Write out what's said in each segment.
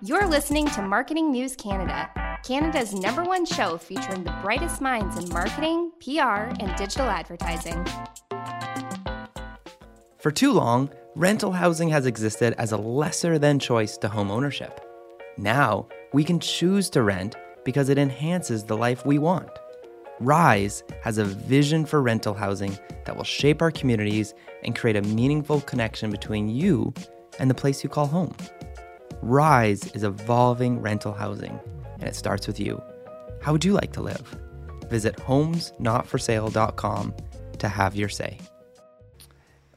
You're listening to Marketing News Canada, Canada's number one show featuring the brightest minds in marketing, PR, and digital advertising. For too long, rental housing has existed as a lesser than choice to home ownership. Now, we can choose to rent because it enhances the life we want. Rise has a vision for rental housing that will shape our communities and create a meaningful connection between you and the place you call home. Rise is evolving rental housing, and it starts with you. How would you like to live? Visit homesnotforsale.com to have your say.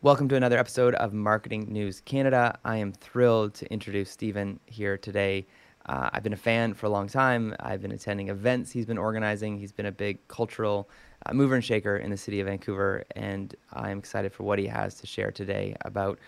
Welcome to another episode of Marketing News Canada. I am thrilled to introduce Stephen here today. Uh, I've been a fan for a long time. I've been attending events he's been organizing. He's been a big cultural uh, mover and shaker in the city of Vancouver, and I'm excited for what he has to share today about.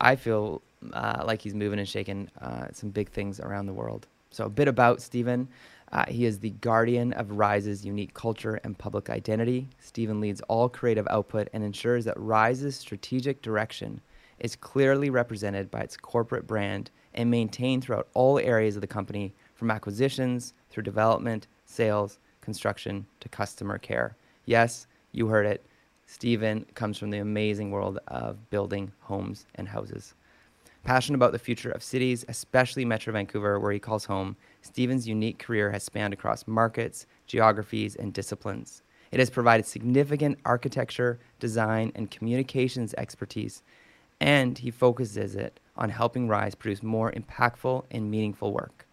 I feel uh, like he's moving and shaking uh, some big things around the world. So, a bit about Stephen. Uh, he is the guardian of Rise's unique culture and public identity. Stephen leads all creative output and ensures that Rise's strategic direction is clearly represented by its corporate brand and maintained throughout all areas of the company, from acquisitions through development, sales, construction to customer care. Yes, you heard it. Stephen comes from the amazing world of building homes and houses. Passionate about the future of cities, especially Metro Vancouver, where he calls home, Stephen's unique career has spanned across markets, geographies, and disciplines. It has provided significant architecture, design, and communications expertise, and he focuses it on helping Rise produce more impactful and meaningful work.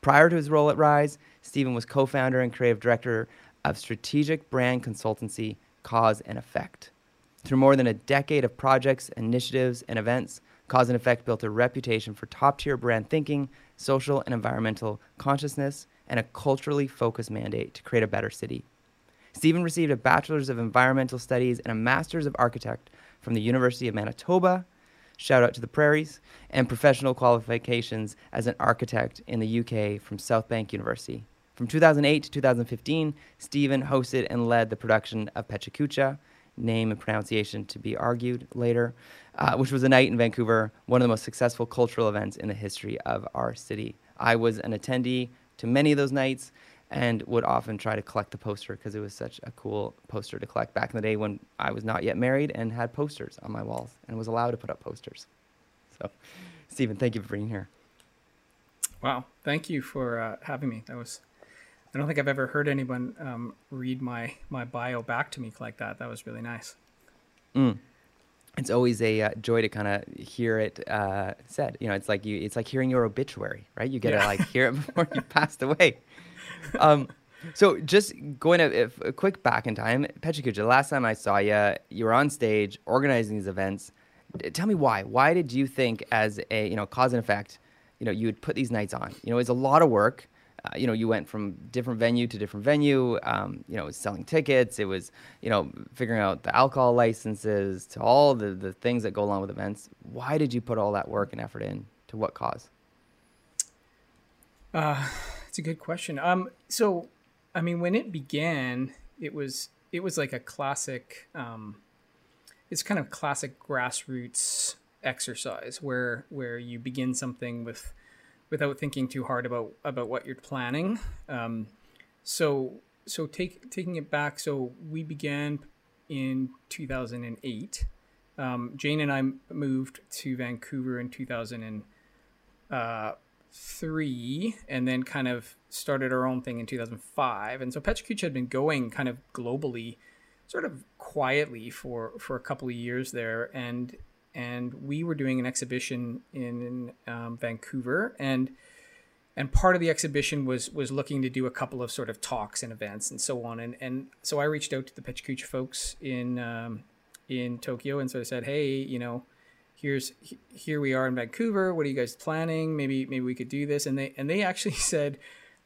Prior to his role at Rise, Stephen was co founder and creative director of strategic brand consultancy Cause and Effect. Through more than a decade of projects, initiatives, and events, Cause and Effect built a reputation for top tier brand thinking, social and environmental consciousness, and a culturally focused mandate to create a better city. Stephen received a Bachelor's of Environmental Studies and a Master's of Architect from the University of Manitoba. Shout out to the Prairies, and professional qualifications as an architect in the UK from Southbank University. From 2008 to 2015, Stephen hosted and led the production of Pechakucha, name and pronunciation to be argued later, uh, which was a night in Vancouver, one of the most successful cultural events in the history of our city. I was an attendee to many of those nights and would often try to collect the poster because it was such a cool poster to collect back in the day when I was not yet married and had posters on my walls and was allowed to put up posters. So, Stephen, thank you for being here. Wow, thank you for uh, having me. That was I don't think I've ever heard anyone um, read my my bio back to me like that. That was really nice. Mm. It's always a uh, joy to kind of hear it uh, said. You know, it's like you, it's like hearing your obituary, right? You get to like hear it before you passed away. Um, so just going to if, a quick back in time, Pechakucha. The last time I saw you, you were on stage organizing these events. Tell me why. Why did you think, as a you know cause and effect, you know you would put these nights on? You know, it's a lot of work uh, you know, you went from different venue to different venue. Um, you know, it was selling tickets. It was, you know, figuring out the alcohol licenses to all the, the things that go along with events. Why did you put all that work and effort in? To what cause? Uh, it's a good question. Um, so, I mean, when it began, it was it was like a classic. Um, it's kind of classic grassroots exercise where where you begin something with without thinking too hard about about what you're planning. Um, so so take taking it back. So we began in 2008. Um, Jane and I moved to Vancouver in 2003, and then kind of started our own thing in 2005. And so Pechakucha had been going kind of globally, sort of quietly for for a couple of years there, and and we were doing an exhibition in um, Vancouver, and and part of the exhibition was was looking to do a couple of sort of talks and events and so on, and and so I reached out to the Pechakucha folks in um, in Tokyo and sort of said, hey, you know, here's here we are in Vancouver. What are you guys planning? Maybe maybe we could do this, and they and they actually said.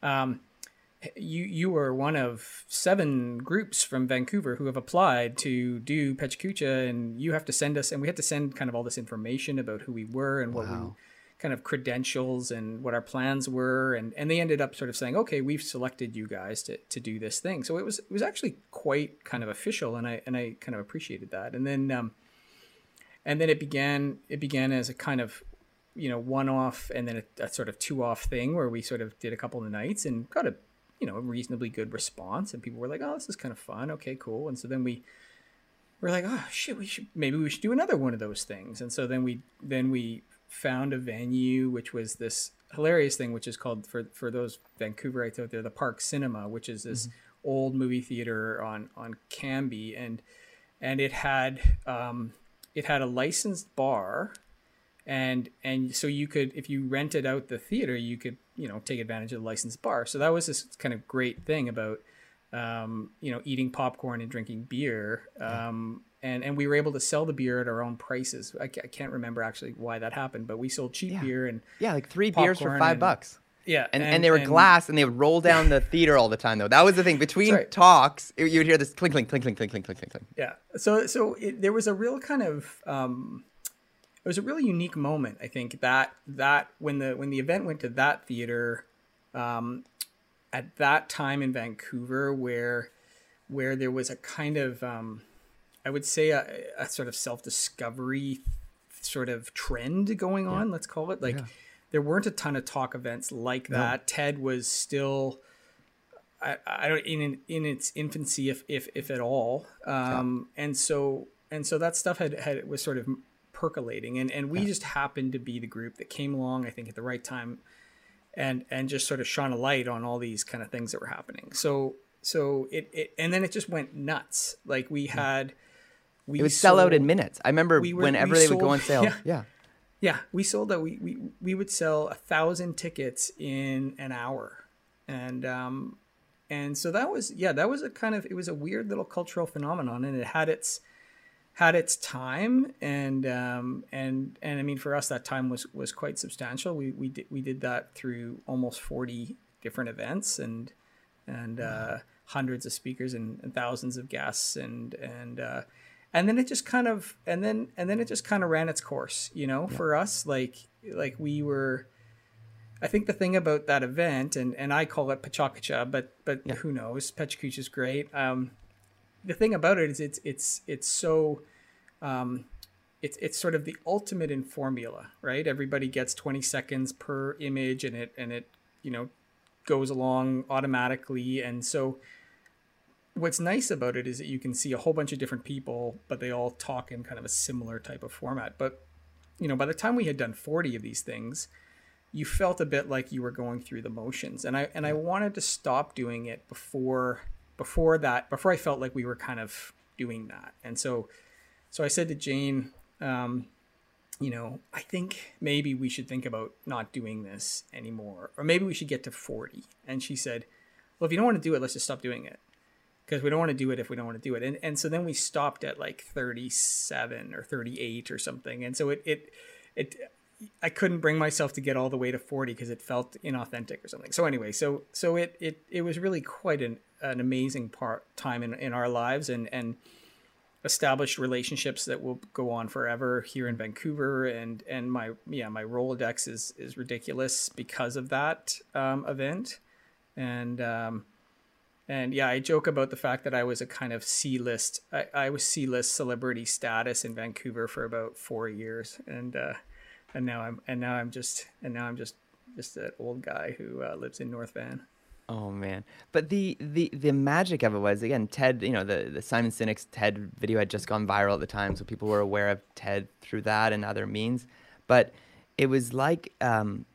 Um, you you are one of seven groups from Vancouver who have applied to do Pechakucha, and you have to send us, and we had to send kind of all this information about who we were and what we kind of credentials and what our plans were, and and they ended up sort of saying, okay, we've selected you guys to to do this thing. So it was it was actually quite kind of official, and I and I kind of appreciated that. And then um, and then it began it began as a kind of you know one off and then a, a sort of two off thing where we sort of did a couple of nights and got a you know a reasonably good response and people were like oh this is kind of fun. Okay cool. And so then we we're like oh shit we should maybe we should do another one of those things. And so then we then we found a venue which was this hilarious thing which is called for for those vancouverites out there the park cinema which is this mm-hmm. old movie theater on on Cambie and and it had um it had a licensed bar and and so you could if you rented out the theater you could you know take advantage of the licensed bar. So that was this kind of great thing about um, you know eating popcorn and drinking beer. Um, and and we were able to sell the beer at our own prices. I, I can't remember actually why that happened, but we sold cheap yeah. beer and yeah, like three beers for five and, bucks. Yeah, and, and, and they were and, glass, and they would roll down the theater all the time. Though that was the thing between right. talks, you would hear this clink, clink, clink, clink, clink, clink, clink, clink. Yeah. So so it, there was a real kind of um, it was a really unique moment. I think that that when the when the event went to that theater, um, at that time in Vancouver, where where there was a kind of um, I would say a, a sort of self discovery sort of trend going on. Yeah. Let's call it like. Yeah. There weren't a ton of talk events like that. No. TED was still, I, I don't in in its infancy, if if if at all. Um, yeah. And so and so that stuff had had was sort of percolating. And and we yeah. just happened to be the group that came along i think at the right time and and just sort of shone a light on all these kind of things that were happening. So so it, it and then it just went nuts. Like we had we it would sold, sell out in minutes. I remember we were, whenever they sold, would go on sale. Yeah. yeah. Yeah. We sold that we, we we would sell a thousand tickets in an hour. And um and so that was yeah that was a kind of it was a weird little cultural phenomenon and it had its had its time and um, and and I mean for us that time was was quite substantial. We we did we did that through almost forty different events and and uh, hundreds of speakers and, and, thousands of guests and and uh, and then it just kind of and then and then it just kind of ran its course. You know, yeah. for us like like we were. I think the thing about that event, and, and I call it Pachakacha, but but yeah. who knows? Pechakucha is great. Um, the thing about it is it's it's it's so um, it's it's sort of the ultimate in formula, right? Everybody gets 20 seconds per image, and it and it you know goes along automatically. And so, what's nice about it is that you can see a whole bunch of different people, but they all talk in kind of a similar type of format. But you know, by the time we had done 40 of these things, you felt a bit like you were going through the motions. And I and I wanted to stop doing it before before that before I felt like we were kind of doing that. And so so I said to Jane, um, you know, I think maybe we should think about not doing this anymore, or maybe we should get to 40. And she said, well, if you don't want to do it, let's just stop doing it because we don't want to do it if we don't want to do it. And, and so then we stopped at like 37 or 38 or something. And so it, it, it, I couldn't bring myself to get all the way to 40 because it felt inauthentic or something. So anyway, so, so it, it, it was really quite an, an amazing part time in, in our lives. And, and, established relationships that will go on forever here in Vancouver and and my yeah my Rolodex is is ridiculous because of that um, event and um, and yeah I joke about the fact that I was a kind of C list I, I was C list celebrity status in Vancouver for about four years and uh, and now I'm and now I'm just and now I'm just just an old guy who uh, lives in North Van. Oh man! But the the the magic of it was again TED. You know the the Simon Sinek's TED video had just gone viral at the time, so people were aware of TED through that and other means. But it was like um,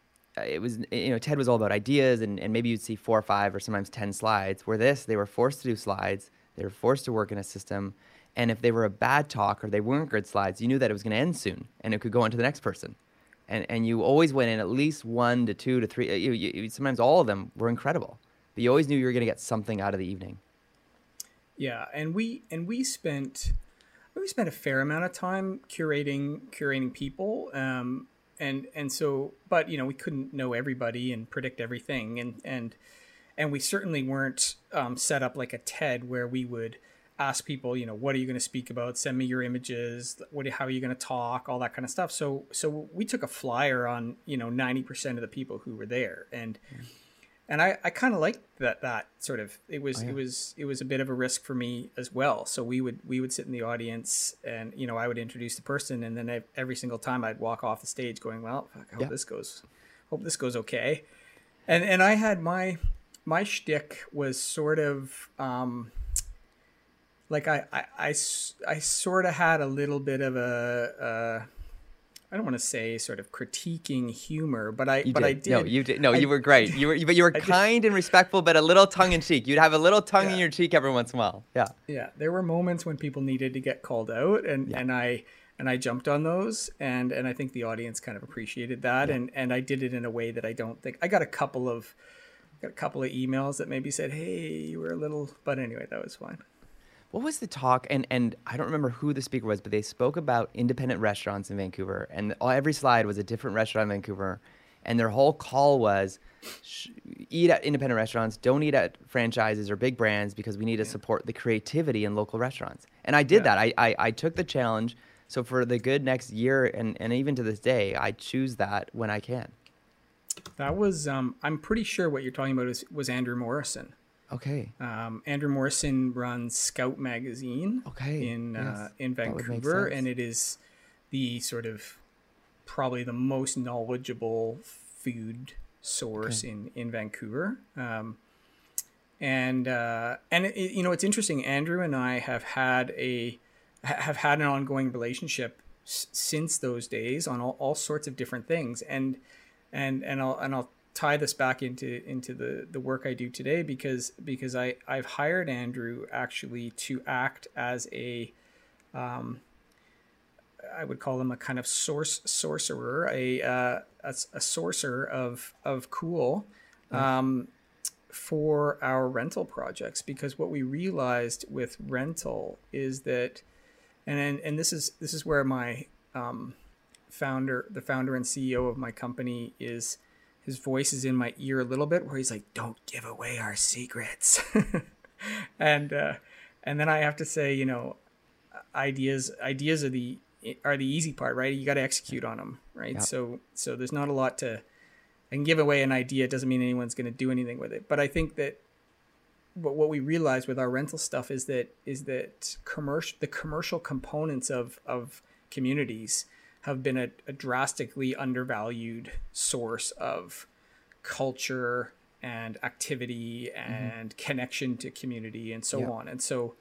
it was you know TED was all about ideas, and, and maybe you'd see four or five or sometimes ten slides. Where this, they were forced to do slides. They were forced to work in a system, and if they were a bad talk or they weren't good slides, you knew that it was going to end soon, and it could go on to the next person and and you always went in at least one to two to three. Uh, you, you, sometimes all of them were incredible, but you always knew you were going to get something out of the evening. Yeah, and we and we spent we spent a fair amount of time curating curating people, um, and and so but you know we couldn't know everybody and predict everything, and and and we certainly weren't um, set up like a TED where we would ask people, you know, what are you going to speak about? Send me your images. What, how are you going to talk? All that kind of stuff. So, so we took a flyer on, you know, 90% of the people who were there. And, and I, I kind of liked that that sort of it was oh, yeah. it was it was a bit of a risk for me as well. So we would we would sit in the audience and you know I would introduce the person and then every single time I'd walk off the stage going well fuck, I hope yeah. this goes hope this goes okay, and and I had my my shtick was sort of um, like I, I, I, I sort of had a little bit of a, I don't want to say sort of critiquing humor, but I you but did. I did. No, you did. No, I, you were great. You were but you were kind and respectful, but a little tongue in cheek. You'd have a little tongue yeah. in your cheek every once in a while. Yeah. Yeah, there were moments when people needed to get called out, and yeah. and I and I jumped on those, and and I think the audience kind of appreciated that, yeah. and and I did it in a way that I don't think I got a couple of got a couple of emails that maybe said, "Hey, you were a little," but anyway, that was fine what was the talk? And and I don't remember who the speaker was, but they spoke about independent restaurants in Vancouver, and every slide was a different restaurant in Vancouver, and their whole call was eat at independent restaurants, don't eat at franchises or big brands because we need to support the creativity in local restaurants. And I did yeah. that. I, I I took the challenge. So for the good next year and, and even to this day, I choose that when I can. That was um, I'm pretty sure what you're talking about is was Andrew Morrison. Okay. Um, Andrew Morrison runs Scout Magazine. Okay. In uh, yes. uh, in Vancouver, and it is the sort of probably the most knowledgeable food source okay. in in Vancouver. Um, and uh, and it, you know it's interesting. Andrew and I have had a have had an ongoing relationship s- since those days on all, all sorts of different things. And and and I'll and I'll tie this back into into the the work I do today because because I I've hired Andrew actually to act as a um, I would call him a kind of source sorcerer, a uh, a, a sorcerer of of cool um, for our rental projects because what we realized with rental is that and and, and this is this is where my um, founder the founder and CEO of my company is his voice is in my ear a little bit where he's like don't give away our secrets. And uh, and then i have to say you know ideas ideas are the are the easy part right? You got to execute on them right? Yeah. so so there's not a lot to and give away an idea doesn't mean anyone's going to do anything with it. But i think that but what we realize with our rental stuff is that is that commercial the commercial components of of communities have been a, a drastically undervalued source of culture and activity mm-hmm. and mm-hmm. connection to community and so yeah. on. And so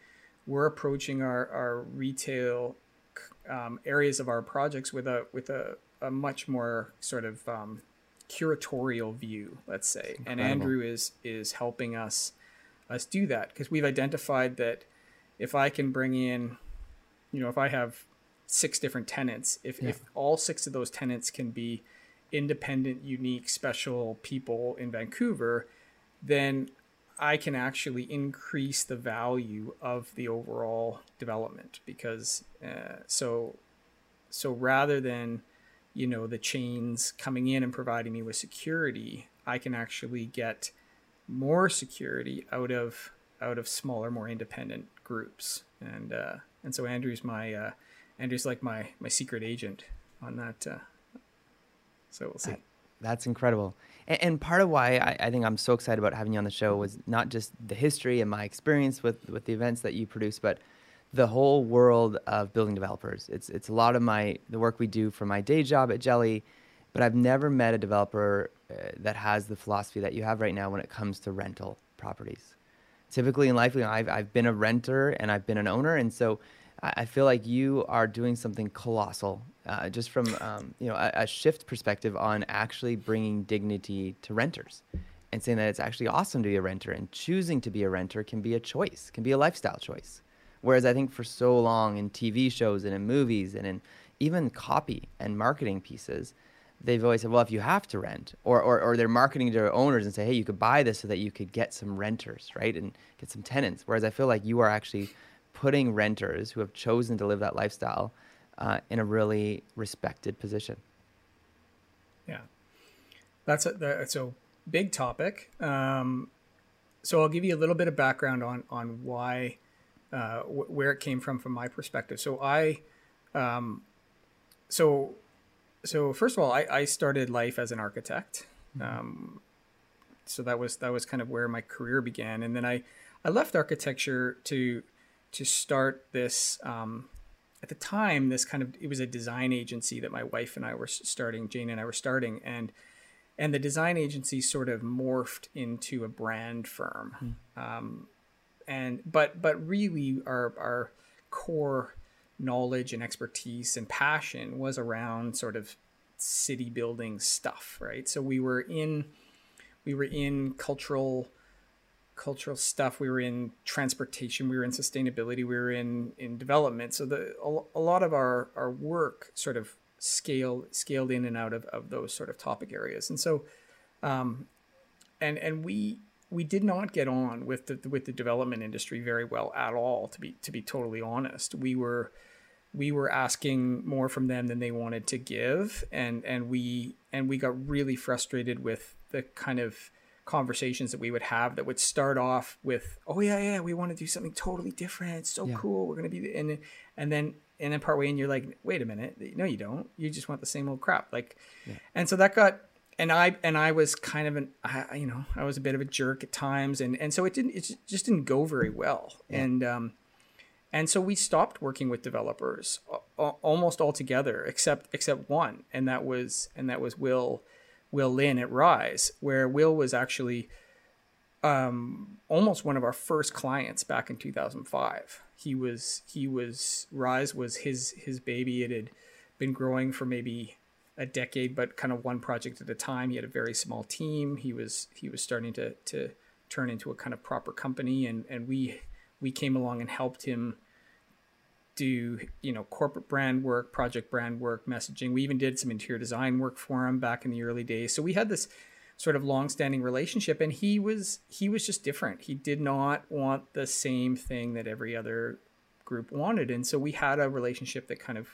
we're approaching our, our retail um, areas of our projects with a with a, a much more sort of um, curatorial view, let's say. And Andrew is is helping us us do that because we've identified that if I can bring in, you know, if I have six different tenants. If, yeah. if all six of those tenants can be independent, unique, special people in Vancouver, then I can actually increase the value of the overall development because uh, so so rather than you know the chains coming in and providing me with security, I can actually get more security out of out of smaller, more independent groups. And uh, and so Andrew's my uh, Andrew's like my my secret agent on that. Uh, so we'll see. that's incredible. And, and, part of why I, I, think I'm so excited about having you on the show was not just the history and my experience with with the events that you produce, but the whole world of building developers. It's it's a lot of my the work we do for my day job at Jelly, but I've never met a developer uh, that has the philosophy that you have right now when it comes to rental properties. Typically in life, you know, I've I've been a renter and I've been an owner, and so I feel like you are doing something colossal, uh, just from um, you know a, a, shift perspective on actually bringing dignity to renters, and saying that it's actually awesome to be a renter, and choosing to be a renter can be a choice, can be a lifestyle choice. Whereas I think for so long in TV shows and in movies and in even copy and marketing pieces, they've always said, well, if you have to rent, or, or, or they're marketing to owners and say, hey, you could buy this so that you could get some renters, right, and get some tenants. Whereas I feel like you are actually putting renters who have chosen to live that lifestyle uh, in a really respected position. Yeah, that's a that's a big topic. Um, so I'll give you a little bit of background on on why uh, where it came from from my perspective. So I, um, so so first of all, I, I started life as an architect. Mm-hmm. Um, so that was that was kind of where my career began. And then I I left architecture to to start this. Um, at the time, this kind of it was a design agency that my wife and I were starting. Jane and I were starting, and and the design agency sort of morphed into a brand firm. Mm. Um, and but but really, our our core knowledge and expertise and passion was around sort of city building stuff, right? So we were in we were in cultural cultural stuff. We were in transportation we were in sustainability we were in in development. So the a, lot of our our work sort of scaled scaled in and out of, of those sort of topic areas. And so um and and we we did not get on with the with the development industry very well at all to be to be totally honest. We were we were asking more from them than they wanted to give and and we and we got really frustrated with the kind of conversations that we would have that would start off with oh yeah yeah we want to do something totally different it's so yeah. cool we're going to be and and then and then partway and you're like wait a minute no you don't you just want the same old crap like yeah. and so that got and I and I was kind of an I, you know I was a bit of a jerk at times and and so it didn't it just didn't go very well yeah. and um and so we stopped working with developers almost altogether, except except one, and that was and that was Will Will Lin at Rise, where Will was actually um, almost one of our first clients back in 2005. He was he was Rise was his his baby. It had been growing for maybe a decade, but kind of one project at a time. He had a very small team. He was he was starting to to turn into a kind of proper company, and and we we came along and helped him do you know corporate brand work project brand work messaging. We even did some interior design work for him back in the early days. So we had this sort of long-standing relationship and he was he was just different. He did not want the same thing that every other group wanted. And so we had a relationship that kind of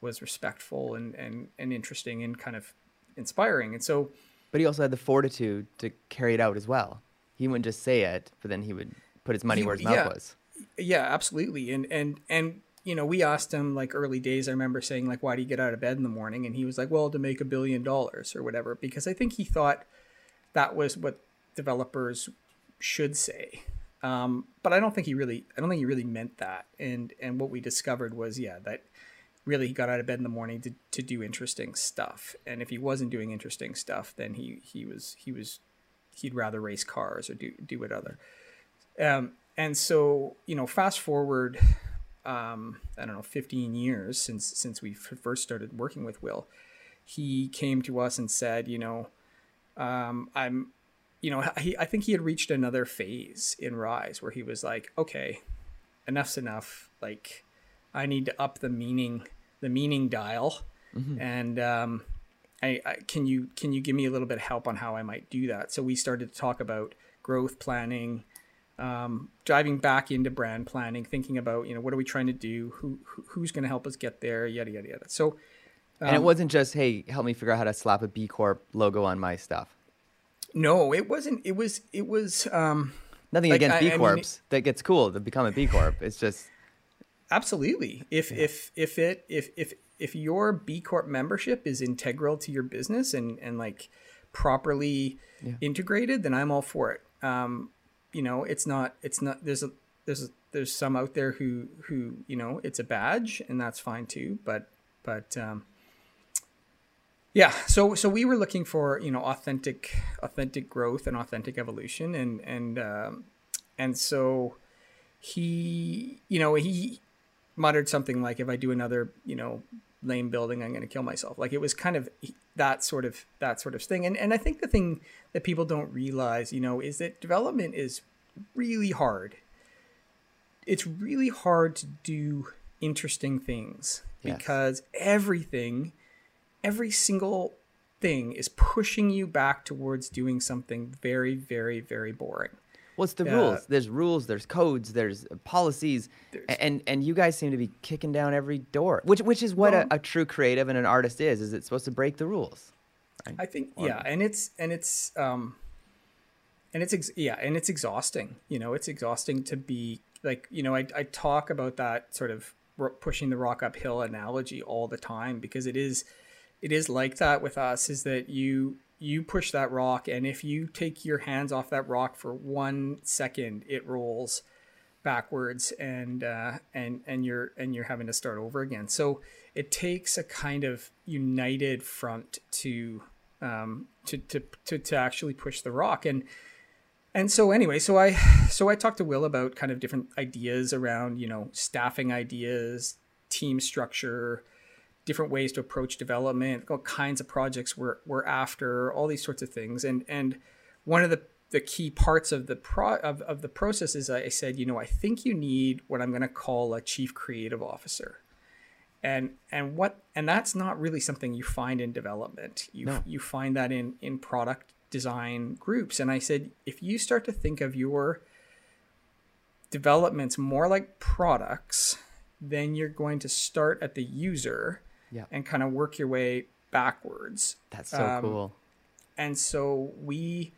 was respectful and and, and interesting and kind of inspiring. And so but he also had the fortitude to carry it out as well. He wouldn't just say it but then he would put his money he, where his yeah, mouth was. Yeah, absolutely. And and and you know, we asked him like early days. I remember saying like, "Why do you get out of bed in the morning?" And he was like, "Well, to make a billion dollars or whatever." Because I think he thought that was what developers should say. Um, but I don't think he really, I don't think he really meant that. And and what we discovered was, yeah, that really he got out of bed in the morning to, to do interesting stuff. And if he wasn't doing interesting stuff, then he he was he was he'd rather race cars or do do what other. Um, and so, you know, fast forward, um, I don't know, 15 years since since we first started working with Will, he came to us and said, you know, um, I'm, you know, he, I think he had reached another phase in Rise where he was like, okay, enough's enough. Like, I need to up the meaning, the meaning dial, mm-hmm. and um, I, I, can you can you give me a little bit of help on how I might do that? So we started to talk about growth planning um, diving back into brand planning, thinking about you know what are we trying to do, who, who who's going to help us get there, yada yada yada. So, um, and it um, wasn't just hey, help me figure out how to slap a B Corp logo on my stuff. No, it wasn't. It was it was um, nothing like, against B Corps. I mean, that gets cool to become a B Corp. It's just absolutely if yeah. if if it if if if your B Corp membership is integral to your business and and like properly yeah. integrated, then I'm all for it. Um, you know it's not it's not there's a there's a, there's some out there who who you know it's a badge and that's fine too but but um yeah so so we were looking for you know authentic authentic growth and authentic evolution and and um and so he you know he muttered something like if i do another you know lame building i'm going to kill myself. Like it was kind of that sort of that sort of thing. And and i think the thing that people don't realize you know is that development is really hard. It's really hard to do interesting things yes. because everything every single thing is pushing you back towards doing something very very very boring What's the uh, rules? There's rules, there's codes, there's policies, there's, and and you guys seem to be kicking down every door, which which is what well, a, a, true creative and an artist is. Is it supposed to break the rules? Right? I think or, yeah, and it's and it's um, and it's ex- yeah, and it's exhausting. You know, it's exhausting to be like you know I I talk about that sort of pushing the rock uphill analogy all the time because it is it is like that with us is that you you push that rock and if you take your hands off that rock for one second it rolls backwards and uh, and and you're and you're having to start over again. So it takes a kind of united front to um, to, to to to actually push the rock. And and so anyway so i so i talked to will about kind of different ideas around you know staffing ideas team structure different ways to approach development, what kinds of projects we're, we're after, all these sorts of things. And and one of the, the key parts of the pro of, of the process is I said, you know, I think you need what I'm going to call a chief creative officer. And and what and that's not really something you find in development. You no. you find that in in product design groups. And I said, if you start to think of your developments more like products, then you're going to start at the user yeah. and kind of work your way backwards. That's so um, cool. And so we,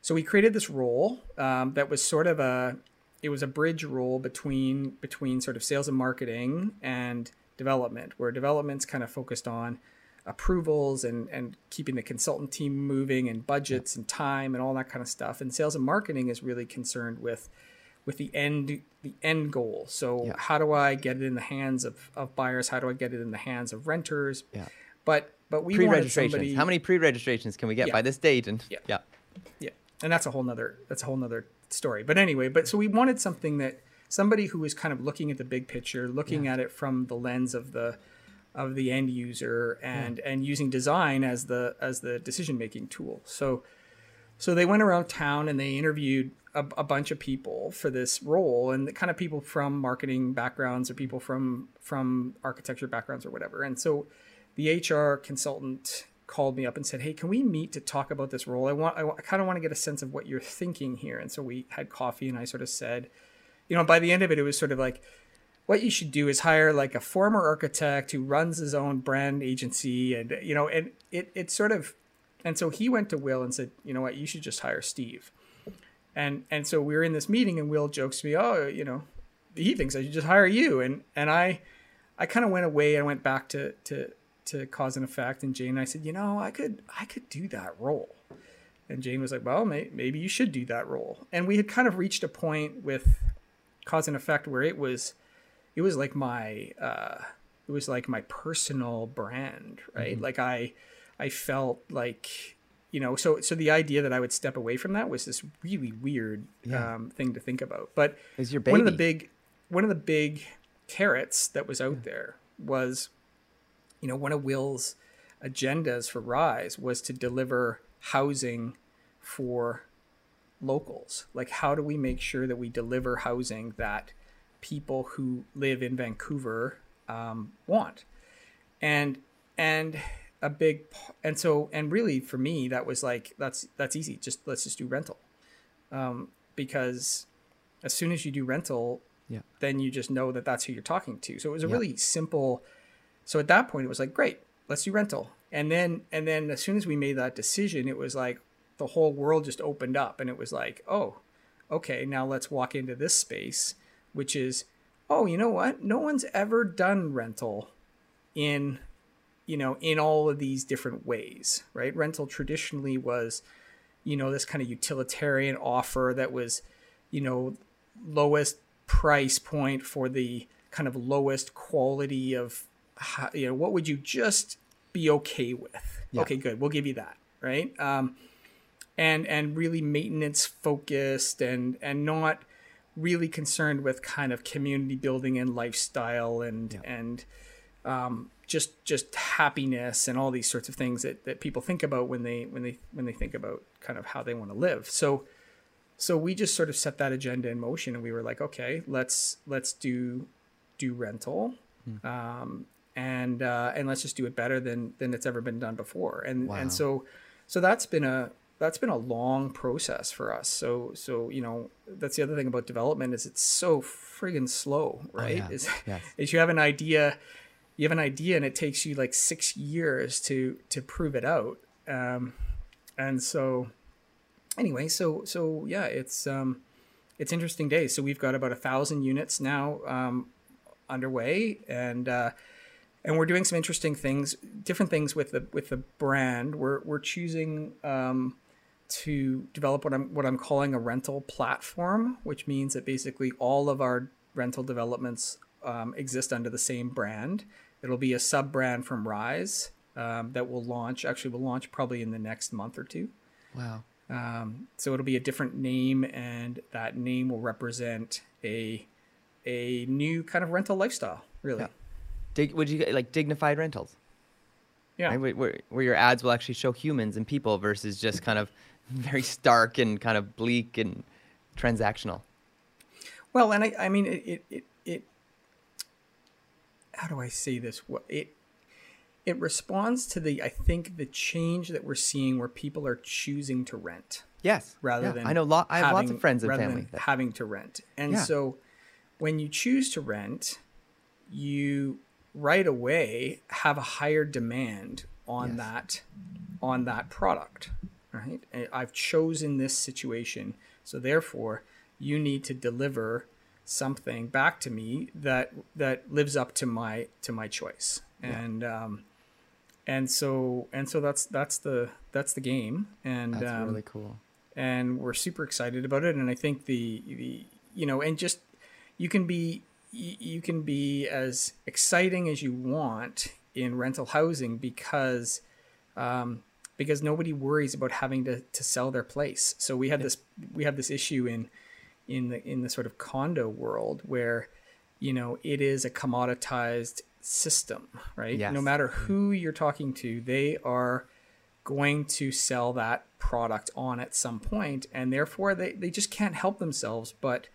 so we created this role um, that was sort of a, it was a bridge role between between sort of sales and marketing and development, where development's kind of focused on approvals and and keeping the consultant team moving and budgets yeah. and time and all that kind of stuff. And sales and marketing is really concerned with with the end the end goal. So yeah. how do I get it in the hands of, of buyers? How do I get it in the hands of renters? Yeah. But but we pre-registrations. Somebody... How many pre-registrations can we get yeah. by this date? And yeah. yeah. Yeah. And that's a whole nother that's a whole nother story. But anyway, but so we wanted something that somebody who is kind of looking at the big picture, looking yeah. at it from the lens of the of the end user and and using design as the as the decision making tool. So so they went around town and they interviewed a, a, bunch of people for this role and kind of people from marketing backgrounds or people from from architecture backgrounds or whatever. And so the hr consultant called me up and said hey can we meet to talk about this role? I want i, I kind of want to get a sense of what you're thinking here. And so we had coffee and i sort of said you know by the end of it it was sort of like what you should do is hire like a former architect who runs his own brand agency and you know and it it sort of and so he went to will and said you know what? You should just hire steve and and so we were in this meeting and Will jokes to me, oh, you know, he thinks I should just hire you. And and I I kind of went away and went back to to to cause and effect. And Jane, and I said, you know, I could I could do that role. And Jane was like, well, may, maybe you should do that role. And we had kind of reached a point with cause and effect where it was it was like my uh, it was like my personal brand, right? Mm-hmm. Like I I felt like you know so so the idea that i would step away from that was this really weird yeah. um, thing to think about but is your baby. one of the big one of the big carrots that was out yeah. there was you know one of will's agendas for rise was to deliver housing for locals like how do we make sure that we deliver housing that people who live in vancouver um, want and and a big and so and really for me that was like that's that's easy. Just let's just do rental. Um, because as soon as you do rental yeah. then you just know that that's who you're talking to. So it was a yeah. really simple so at that point it was like great let's do rental. And then and then as soon as we made that decision it was like the whole world just opened up and it was like oh okay now let's walk into this space which is oh you know what? No one's ever done rental in you know, in all of these different ways, right? Rental traditionally was, you know, this kind of utilitarian offer that was, you know, lowest price point for the kind of lowest quality of, you know, what would you just be okay with? Yeah. Okay, good. We'll give you that, right? Um, and and really maintenance focused and and not really concerned with kind of community building and lifestyle and yeah. and um, just just happiness and all these sorts of things that, that people think about when they when they when they think about kind of how they want to live. So so we just sort of set that agenda in motion and we were like, okay, let's let's do do rental. Hmm. Um, and uh, and let's just do it better than than it's ever been done before. And wow. and so so that's been a that's been a long process for us. So so you know that's the other thing about development is it's so friggin' slow, right? Oh, yeah. Is yes. is you have an idea you have an idea and it takes you like six years to to prove it out um, and so anyway so so yeah it's um it's interesting days so we've got about a thousand units now um, underway and uh, and we're doing some interesting things, different things with the with the brand. We're we're choosing um, to develop what I'm what I'm calling a rental platform, which means that basically all of our rental developments um, exist under the same brand. It'll be a sub brand from Rise um, that will launch. Actually, will launch probably in the next month or two. Wow. Um, so it'll be a different name, and that name will represent a a new kind of rental lifestyle. Really. Yeah. Dig, would you like dignified rentals? Yeah. Right? Where, where, where your ads will actually show humans and people versus just kind of very stark and kind of bleak and transactional. Well, and I, I mean, it, it, how do I say this? What it, it responds to the, I think, the change that we're seeing where people are choosing to rent. Yes. Rather yeah. than I know lot, I have having, lots of friends and family. That, having to rent. And Yeah. so when you choose to rent, you right away have a higher demand on Yes. that on that product right i've chosen this situation so therefore you need to deliver something back to me that that lives up to my to my choice and um and so and so that's that's the that's the game and that's um, really cool. and we're super excited about it. And I think the the you know, and just you can be you can be as exciting as you want in rental housing because um, because nobody worries about having to, to sell their place. So we had this we had this issue in in the in the sort of condo world where you know it is a commoditized system, right? Yes. No matter who you're talking to, they are going to sell that product on at some point and therefore they, they just can't help themselves but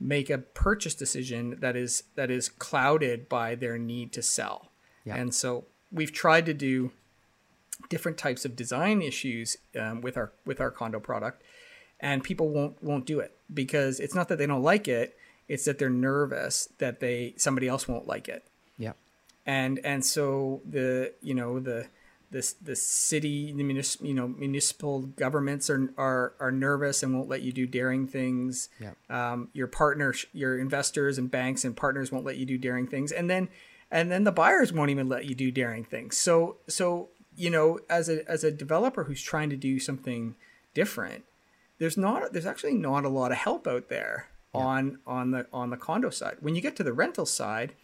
make a purchase decision that is that is clouded by their need to sell Yeah. and so we've tried to do different types of design issues um, with our with our condo product and people won't won't do it because it's not that they don't like it it's that they're nervous that they somebody else won't like it Yeah. and and so the you know the this the city the munis, you know municipal governments are are are nervous and won't let you do daring things Yeah. um, your partners your investors and banks and partners won't let you do daring things and then and then the buyers won't even let you do daring things so so you know as a as a developer who's trying to do something different there's not there's actually not a lot of help out there on on the on the condo side. When you get to the rental side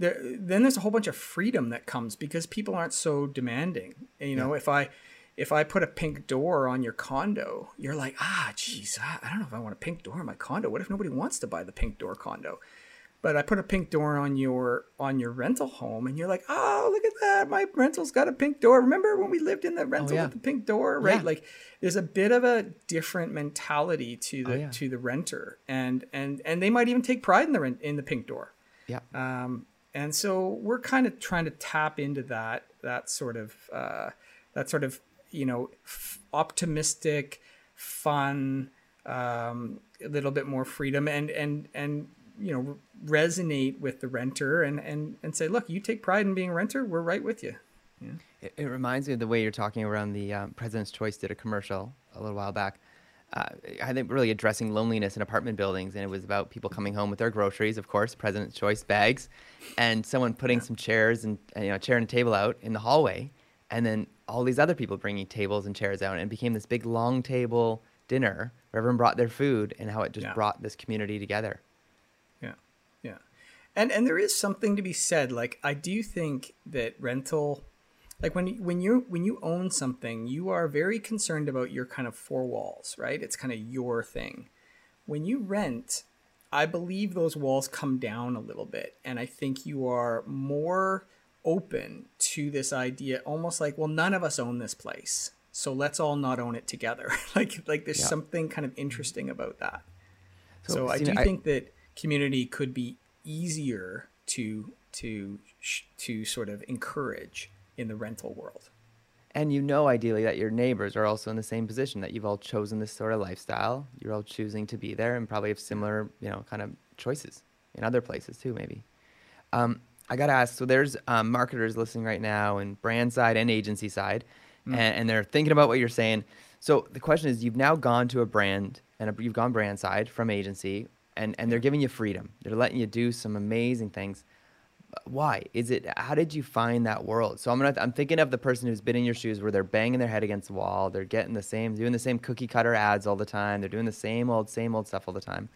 there then there's a whole bunch of freedom that comes because people aren't so demanding. And, you know if i if i put a pink door on your condo you're like ah geez I, I don't know if i want a pink door on my condo. What if nobody wants to buy the pink door condo but i put a pink door on your on your rental home and you're like oh look at that my rental's got a pink door remember when we lived in the rental yeah. with the pink door right Yeah. like there's a bit of a different mentality to the Oh, yeah. to the renter and and and they might even take pride in the rent in the pink door Yeah. um, and so we're kind of trying to tap into that that sort of uh, that sort of you know f- optimistic fun um, a little bit more freedom and and and you know resonate with the renter and and and say look you take pride in being a renter we're right with you It, it reminds me of the way you're talking around the um, President's Choice did a commercial a little while back. Uh, I think really addressing loneliness in apartment buildings, and it was about people coming home with their groceries, of course, President's Choice bags, and someone putting some chairs and and, you know, a chair and a table out in the hallway, and then all these other people bringing tables and chairs out, and it became this big long table dinner where everyone brought their food, and how it just Yeah. brought this community together. Yeah, and and there is something to be said. Like I do think that rental, like when you, when you when you own something, you are very concerned about your kind of four walls, right? It's kind of your thing. When you rent, I believe those walls come down a little bit, and I think you are more open to this idea, almost like, well, none of us own this place, so let's all not own it together. like like there's Yeah. something kind of mm-hmm. interesting about that. So, So, I do I- think that community could be easier to to to sort of encourage in the rental world. And you know, ideally, that your neighbors are also in the same position, that you've all chosen this sort of lifestyle. You're all choosing to be there and probably have similar, you know, kind of choices in other places too, maybe. Um, I got to ask so there's um, marketers listening right now, and brand side and agency side, and, and they're thinking about what you're saying. So the question is you've now gone to a brand, and a, you've gone brand side from agency, and, and they're giving you freedom. They're letting you do some amazing things. Why? Is it how did you find that world? So i'm gonna i'm thinking of the person who's been in your shoes where they're banging their head against the wall. They're getting the same doing the same cookie cutter ads all the time. They're doing the same old same old stuff all the time.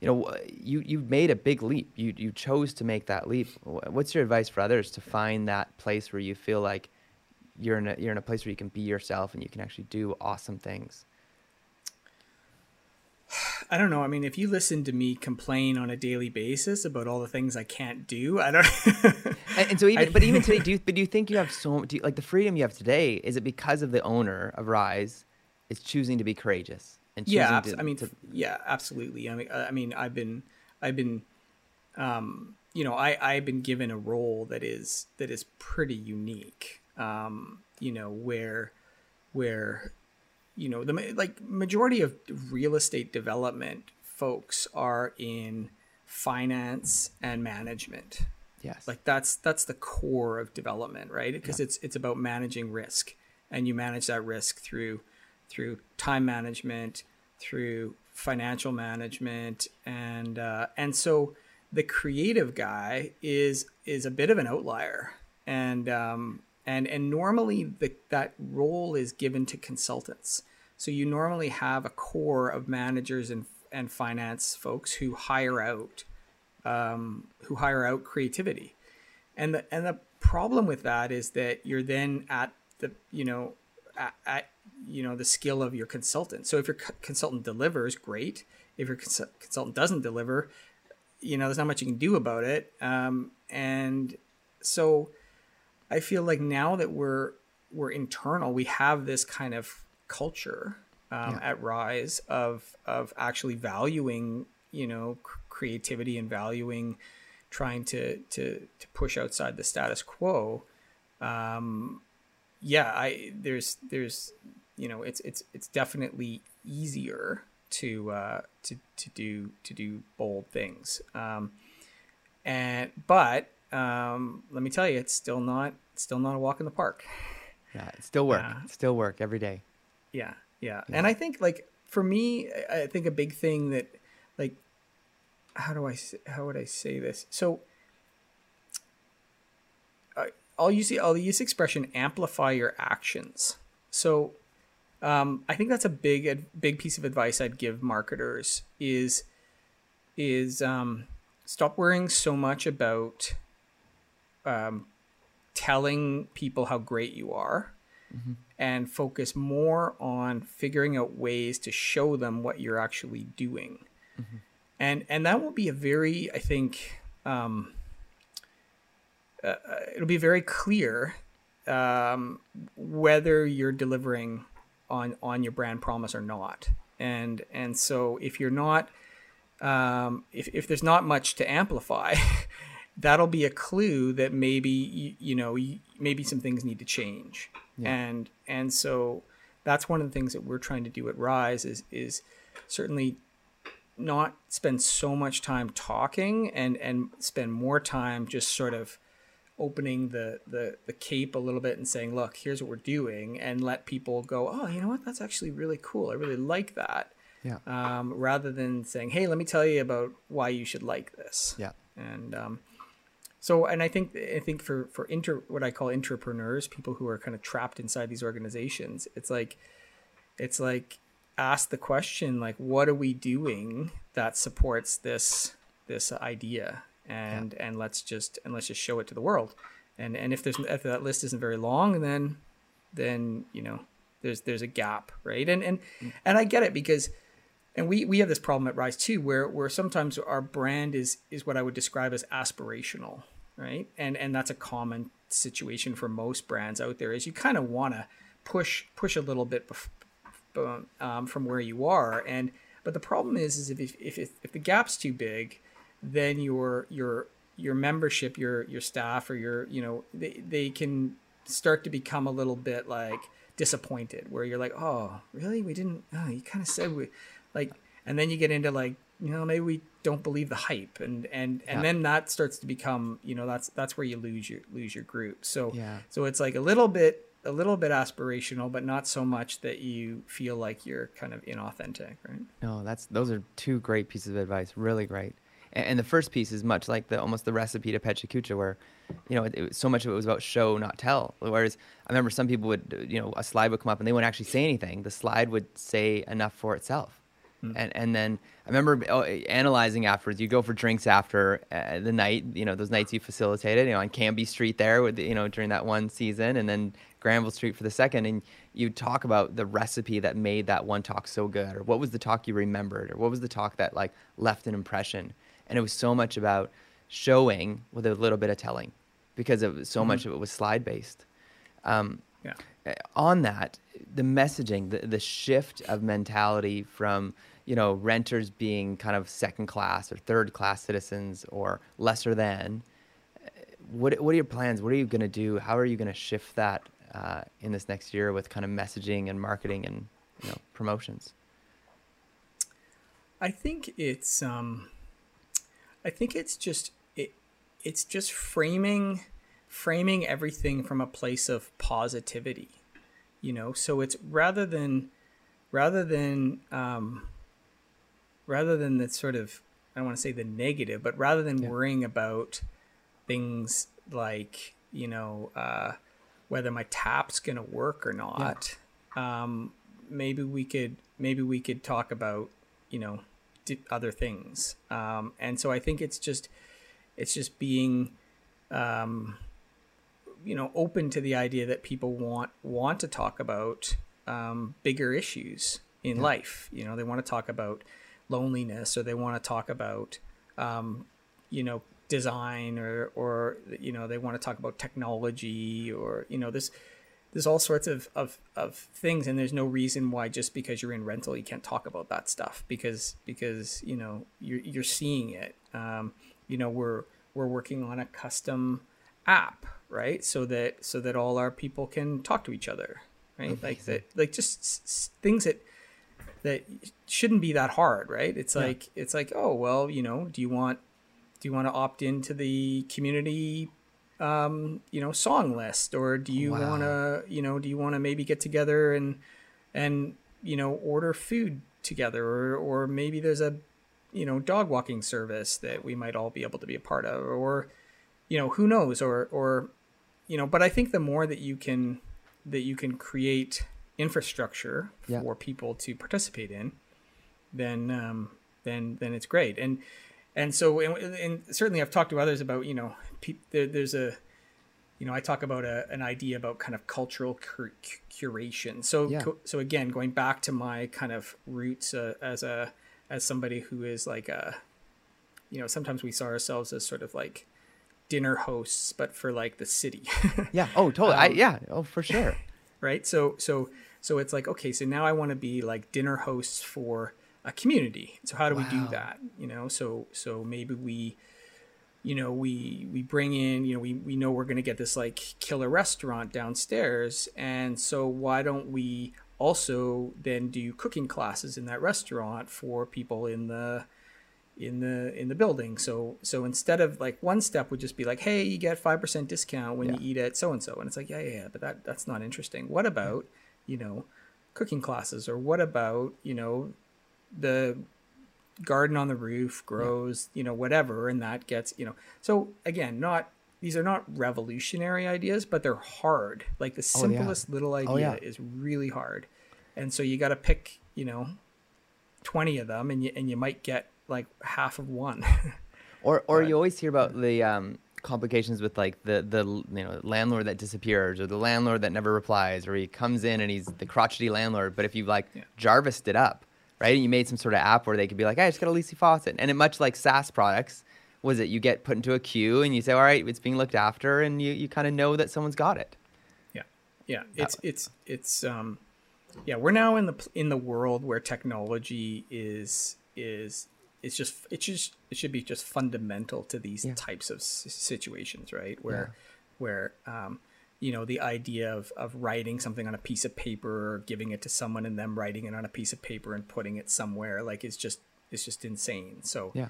You know you you made a big leap. You you chose to make that leap. What's your advice for others to find that place where you feel like you're in a, you're in a place where you can be yourself and you can actually do awesome things I don't know. I mean, if you listen to me complain on a daily basis about all the things I can't do, I don't. and, so, even I, but even today, do you, but do you think you have so do you, like the freedom you have today? Is it because of the owner of Rise is choosing to be courageous and choosing yeah, to, I mean, to... yeah, absolutely. I mean, I mean, I've been, I've been, um, you know, I I've been given a role that is that is pretty unique. Um, you know, where where you know the like majority of real estate development folks are in finance and management yes like that's that's the core of development right because yeah. it's it's about managing risk and you manage that risk through through time management through financial management and uh, and so the creative guy is is a bit of an outlier and um, and and normally the, that role is given to consultants. So you normally have a core of managers and and finance folks who hire out um, who hire out creativity, and the and the problem with that is that you're then at the you know at, at you know the skill of your consultant. So if your consultant delivers, great. If your cons- consultant doesn't deliver, you know there's not much you can do about it. Um, and so I feel like now that we're we're internal, we have this kind of culture um, yeah. at Rise of of actually valuing you know creativity and valuing trying to to to push outside the status quo. Um, yeah, I there's there's you know it's it's it's definitely easier to uh, to to do to do bold things. Um, and but um, let me tell you, it's still not still not a walk in the park. Yeah, it's still work. Yeah. still work every day. Yeah, yeah, yeah. And I think like for me, I think a big thing that like how do I how would I say this? So I'll use the I'll use the expression amplify your actions. So um, I think that's a big big piece of advice I'd give marketers is is um, stop worrying so much about um, telling people how great you are mm-hmm. And focus more on figuring out ways to show them what you're actually doing. Mm-hmm. And and that will be a very I think um, uh, uh, it'll be very clear um, whether you're delivering on on your brand promise or not. And and so if you're not um, if, if there's not much to amplify, that'll be a clue that maybe you, you know maybe some things need to change yeah. and and so that's one of the things that we're trying to do at rise is is certainly not spend so much time talking and and spend more time just sort of opening the the the cape a little bit and saying look here's what we're doing and let people go oh you know what? That's actually really cool. I really like that. Yeah. Um, rather than saying hey let me tell you about why you should like this. Yeah. And um, so, and I think I think for for inter what I call entrepreneurs, people who are kind of trapped inside these organizations, it's like it's like ask the question like, what are we doing that supports this this idea, and yeah. and let's just and let's just show it to the world, and and if there's if that list isn't very long, then then you know there's there's a gap, right? And and mm. and I get it because and we we have this problem at Rise too, where where sometimes our brand is is what I would describe as aspirational, right? And and that's a common situation for most brands out there. Is you kind of want to push push a little bit bef- um, from where you are, and but the problem is is if if if, if the gap's too big, then your your your membership, your your staff, or your you know they they can start to become a little bit like disappointed where you're like oh really we didn't oh you kind of said we like and then you get into like you know maybe we don't believe the hype and and and yeah. then that starts to become you know that's that's where you lose your lose your group so yeah so it's like a little bit a little bit aspirational but not so much that you feel like you're kind of inauthentic right no that's those are two great pieces of advice really great And, and the first piece is much like the almost the recipe to Pecha Kucha, where you know it, it, so much of it was about show, not tell. Whereas I remember some people would, you know, a slide would come up and they wouldn't actually say anything. The slide would say enough for itself. Mm. And and then I remember oh, analyzing afterwards. You go for drinks after uh, the night, you know, those nights you facilitated, you know, on Cambie Street there, with you know, during that one season, and then Granville Street for the second, and you talk about the recipe that made that one talk so good, or what was the talk you remembered, or what was the talk that like left an impression, and it was so much about showing with a little bit of telling, because it was, so mm-hmm. much of it was slide based. Um, yeah. On that, the messaging, the, the shift of mentality from you know renters being kind of second class or third class citizens or lesser than. Eh, what what are your plans? What are you going to do? How are you going to shift that uh, in this next year with kind of messaging and marketing and you know promotions? I think it's um, I think it's just it it's just framing framing everything from a place of positivity you know so it's rather than rather than um, rather than the sort of I don't want to say the negative, but rather than yeah. worrying about things like you know uh, whether my tap's gonna work or not, yeah. um, maybe we could maybe we could talk about you know other things. Um, and so I think it's just it's just being um, you know open to the idea that people want want to talk about um, bigger issues in yeah. life. You know, they want to talk about loneliness or they want to talk about um, you know design or or you know they want to talk about technology or you know this there's all sorts of, of, of things and there's no reason why just because you're in rental you can't talk about that stuff because because you know you're, you're seeing it um, you know we're we're working on a custom app right? So that so that all our people can talk to each other right? Like that like just s- things that that shouldn't be that hard right? It's yeah. like it's like oh well you know do you want do you want to opt into the community um, you know song list? Or do you wow. want to you know do you want to maybe get together and and you know order food together? Or or maybe there's a you know dog walking service that we might all be able to be a part of. Or you know who knows or or you know but i think the more that you can that you can create infrastructure yeah. for people to participate in then um then then it's great and and so and, and certainly i've talked to others about you know pe- there, there's a you know i talk about a, an idea about kind of cultural cur- curation so yeah. co- so again going back to my kind of roots uh, as a as somebody who is like a you know sometimes we saw ourselves as sort of like dinner hosts, but for like the city. yeah. Oh, totally. Um, I, yeah. Oh, for sure. right. So, so, so it's like, okay, so now I want to be like dinner hosts for a community. So how do wow. we do that? You know, so, so maybe we, you know, we, we bring in, you know, we, we know we're going to get this like killer restaurant downstairs. And so why don't we also then do cooking classes in that restaurant for people in the, in the in the building. So so instead of like one step would just be like, hey, you get five percent discount when yeah. you eat at so and so, and it's like, yeah, yeah, yeah, but that that's not interesting. What about you know cooking classes, or what about you know the garden on the roof grows, yeah. you know, whatever, and that gets you know. So again, not these are not revolutionary ideas, but they're hard. Like the simplest oh, yeah. little oh, idea oh, is really hard, and so you got to pick you know twenty of them, and you and you might get like half of one. or or but, you always hear about the um, complications with like the the you know landlord that disappears or the landlord that never replies or he comes in and he's the crotchety landlord. But if you like yeah. Jarvis it up, right, and you made some sort of app where they could be like, hey, I just got a leaky faucet, and it much like SaaS products. Was it you get put into a queue and you say, all right, it's being looked after, and you, you kind of know that someone's got it. Yeah, yeah, it's it's it's um, yeah, we're now in the in the world where technology is is it's just it's just it should be just fundamental to these yeah. types of situations right where yeah. where um, you know the idea of, of writing something on a piece of paper or giving it to someone and them writing it on a piece of paper and putting it somewhere like it's just it's just insane so yeah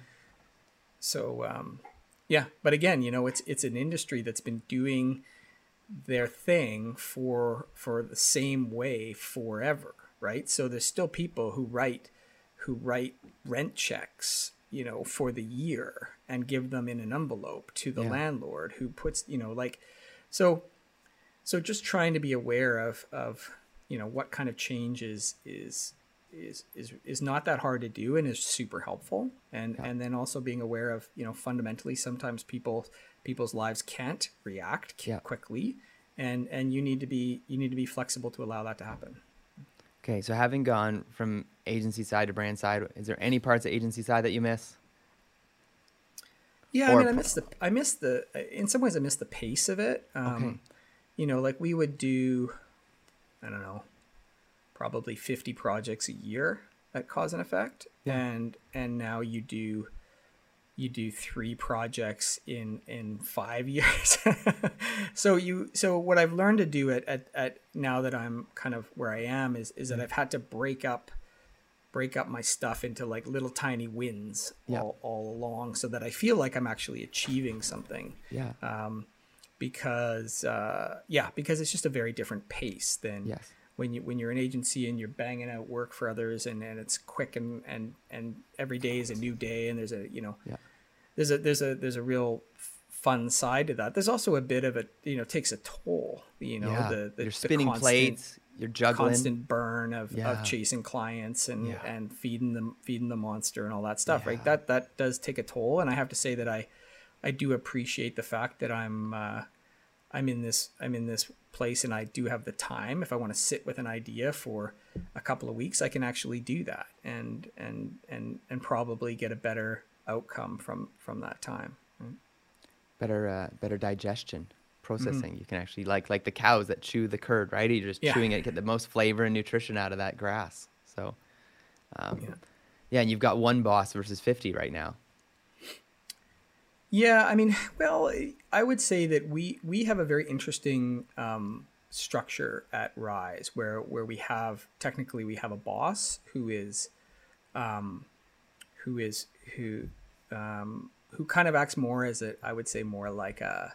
so um, yeah but again you know it's it's an industry that's been doing their thing for for the same way forever right so there's still people who write who write rent checks you know, for the year and give them in an envelope to the Yeah. landlord who puts, you know, like, so, so just trying to be aware of, of, you know, what kind of change is, is, is, is, is not that hard to do and is super helpful. And, and then also being aware of, you know, fundamentally, sometimes people, people's lives can't react Yeah. quickly and, and you need to be, you need to be flexible to allow that to happen. Okay, so having gone from agency side to brand side, is there any parts of agency side that you miss? Yeah, Or I mean, I miss the, I miss the, in some ways, I miss the pace of it. Um, Okay. You know, like we would do, I don't know, probably fifty projects a year at Cause and Effect, Yeah. and and now you do, you do three projects in in five years. so you, so what I've learned to do at, at at now that I'm kind of where I am is is that I've had to break up break up my stuff into like little tiny wins all, all along so that I feel like I'm actually achieving something Yeah. um, because uh, yeah because it's just a very different pace than Yes. when you when you're an agency and you're banging out work for others and, and it's quick and, and and every day is a new day and there's a you know Yeah. there's a there's a there's a real fun side to that there's also a bit of a you know takes a toll you know yeah. the, the you're the spinning constant- plates, you're juggling. constant burn of, Yeah. of chasing clients and Yeah. and feeding them feeding the monster and all that stuff Yeah. right that that does take a toll and i have to say that i i do appreciate the fact that i'm uh i'm in this i'm in this place and i do have the time if i want to sit with an idea for a couple of weeks i can actually do that and and and and probably get a better outcome from from that time better uh, better digestion processing you can actually like like the cows that chew the curd right you're just Yeah. chewing it get the most flavor and nutrition out of that grass so um, Yeah. yeah. and you've got one boss versus 50 right now Yeah, I mean, well, I would say that we we have a very interesting um, structure at Rise, where where we have technically we have a boss who is, um, who is who, um, who kind of acts more as a I would say more like a,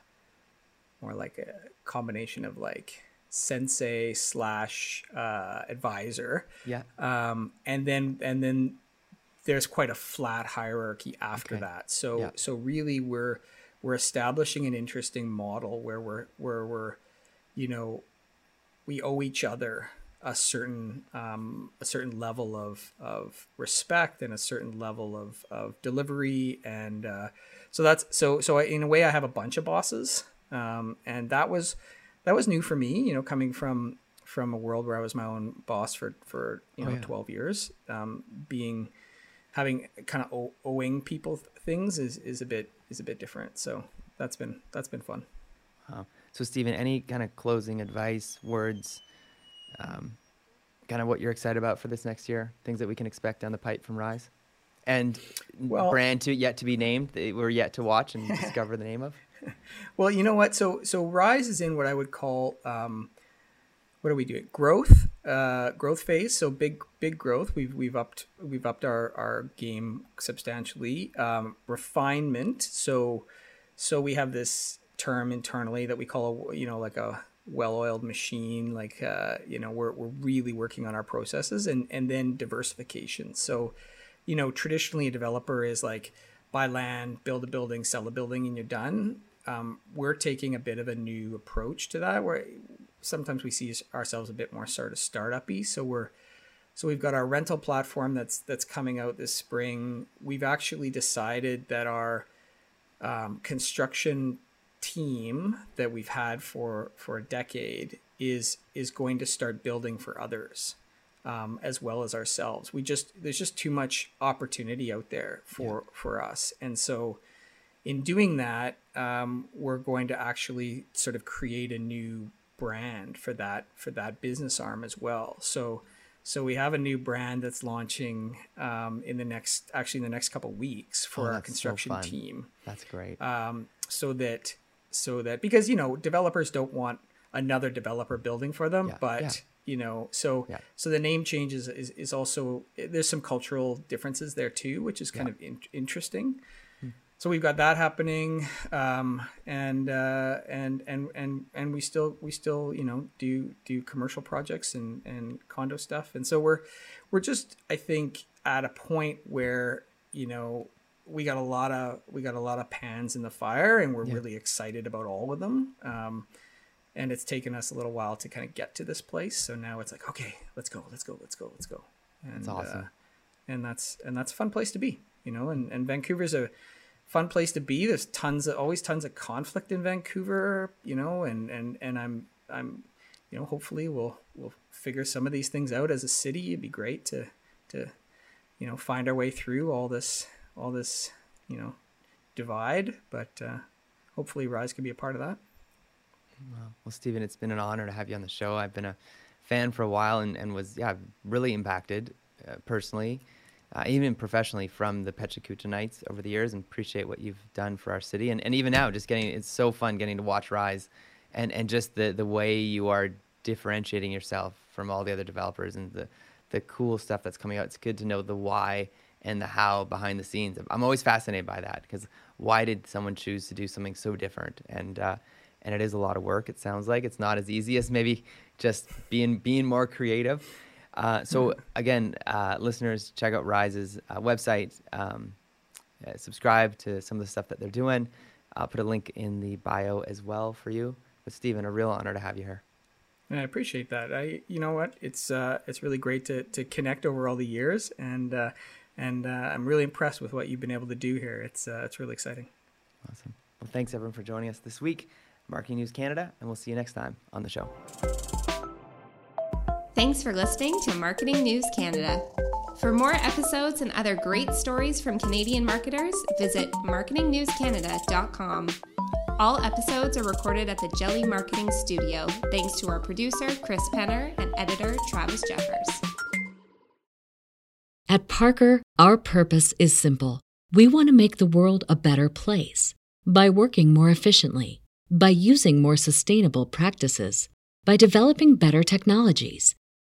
more like a combination of like sensei slash uh, advisor yeah um, and then and then there's quite a flat hierarchy after Okay. that. So Yeah. so really we're we're establishing an interesting model where we're where we're you know we owe each other a certain um, a certain level of of respect and a certain level of of delivery and uh, so that's so so I, in a way I have a bunch of bosses um, and that was that was new for me you know coming from from a world where I was my own boss for for you know Oh, yeah. 12 years um, being having kind of ow- owing people th- things is, is a bit is a bit different so that's been that's been fun Wow. So, Stephen, any kind of closing advice, words, um, kind of what you're excited about for this next year? Things that we can expect down the pipe from Rise, and Well- brand to yet to be named. That we're yet to watch and discover the name of. Well, you know what? So so Rise is in what I would call um, what are we doing? Growth, uh, growth phase. So big big growth. We've we've upped we've upped our our game substantially. Um, refinement. So so we have this term internally that we call a you know like a well-oiled machine like uh, you know we're, we're really working on our processes and and then diversification so you know traditionally a developer is like buy land build a building sell a building and you're done um, we're taking a bit of a new approach to that where sometimes we see ourselves a bit more sort of startup-y. So we're so we've got our rental platform that's that's coming out this spring. We've actually decided that our um, construction team that we've had for for a decade is is going to start building for others um, as well as ourselves. We just there's just too much opportunity out there for for us, and so in doing that, um, we're going to actually sort of create a new brand for that for that business arm as well. So so we have a new brand that's launching um, in the next actually in the next couple weeks for Oh, our that's so construction team That's great. um, so that so that because you know developers don't want another developer building for them Yeah, but yeah. you know so Yeah. so the name changes is, is also there's some cultural differences there too which is kind of in, interesting. So we've got that happening um, and uh, and and and and we still we still you know do do commercial projects and and condo stuff and so we're we're just i think at a point where you know we got a lot of we got a lot of pans in the fire, and we're Yeah. really excited about all of them. Um, and it's taken us a little while to kind of get to this place. So now it's like, okay, let's go, let's go, let's go, let's go. And, That's awesome. Uh, and that's and that's a fun place to be, you know. And and Vancouver's a fun place to be. There's tons of always tons of conflict in Vancouver, you know. And and and I'm I'm, you know, hopefully we'll we'll figure some of these things out as a city. It'd be great to to you know find our way through all this all this you know divide but uh, hopefully rise can be a part of that Well, Stephen, it's been an honor to have you on the show. I've been a fan for a while and, and was yeah really impacted uh, personally, uh, even professionally from the Pechakucha Nights over the years, and appreciate what you've done for our city. And, and even now, just getting it's so fun getting to watch Rise, and and just the the way you are differentiating yourself from all the other developers and the the cool stuff that's coming out. It's good to know the why and the how behind the scenes. I'm always fascinated by that because why did someone choose to do something so different? And uh, and it is a lot of work. It sounds like it's not as easy as maybe just being being more creative. Uh, so again, uh, listeners, check out Rise's uh, website. Um, uh, subscribe to some of the stuff that they're doing. I'll put a link in the bio as well for you. But Stephen, a real honor to have you here. and i appreciate that i you know what it's uh it's really great to to connect over all the years and uh and uh, i'm really impressed with what you've been able to do here it's uh, it's really exciting Awesome. Well, thanks everyone for joining us this week, Marketing News Canada, and we'll see you next time on the show. Thanks for listening to Marketing News Canada. For more episodes and other great stories from Canadian marketers, visit marketingnewscanada.com. All episodes are recorded at the Jelly Marketing Studio, thanks to our producer, Chris Penner, and editor, Travis Jeffers. At Parker, our purpose is simple. We want to make the world a better place by working more efficiently, by using more sustainable practices, by developing better technologies.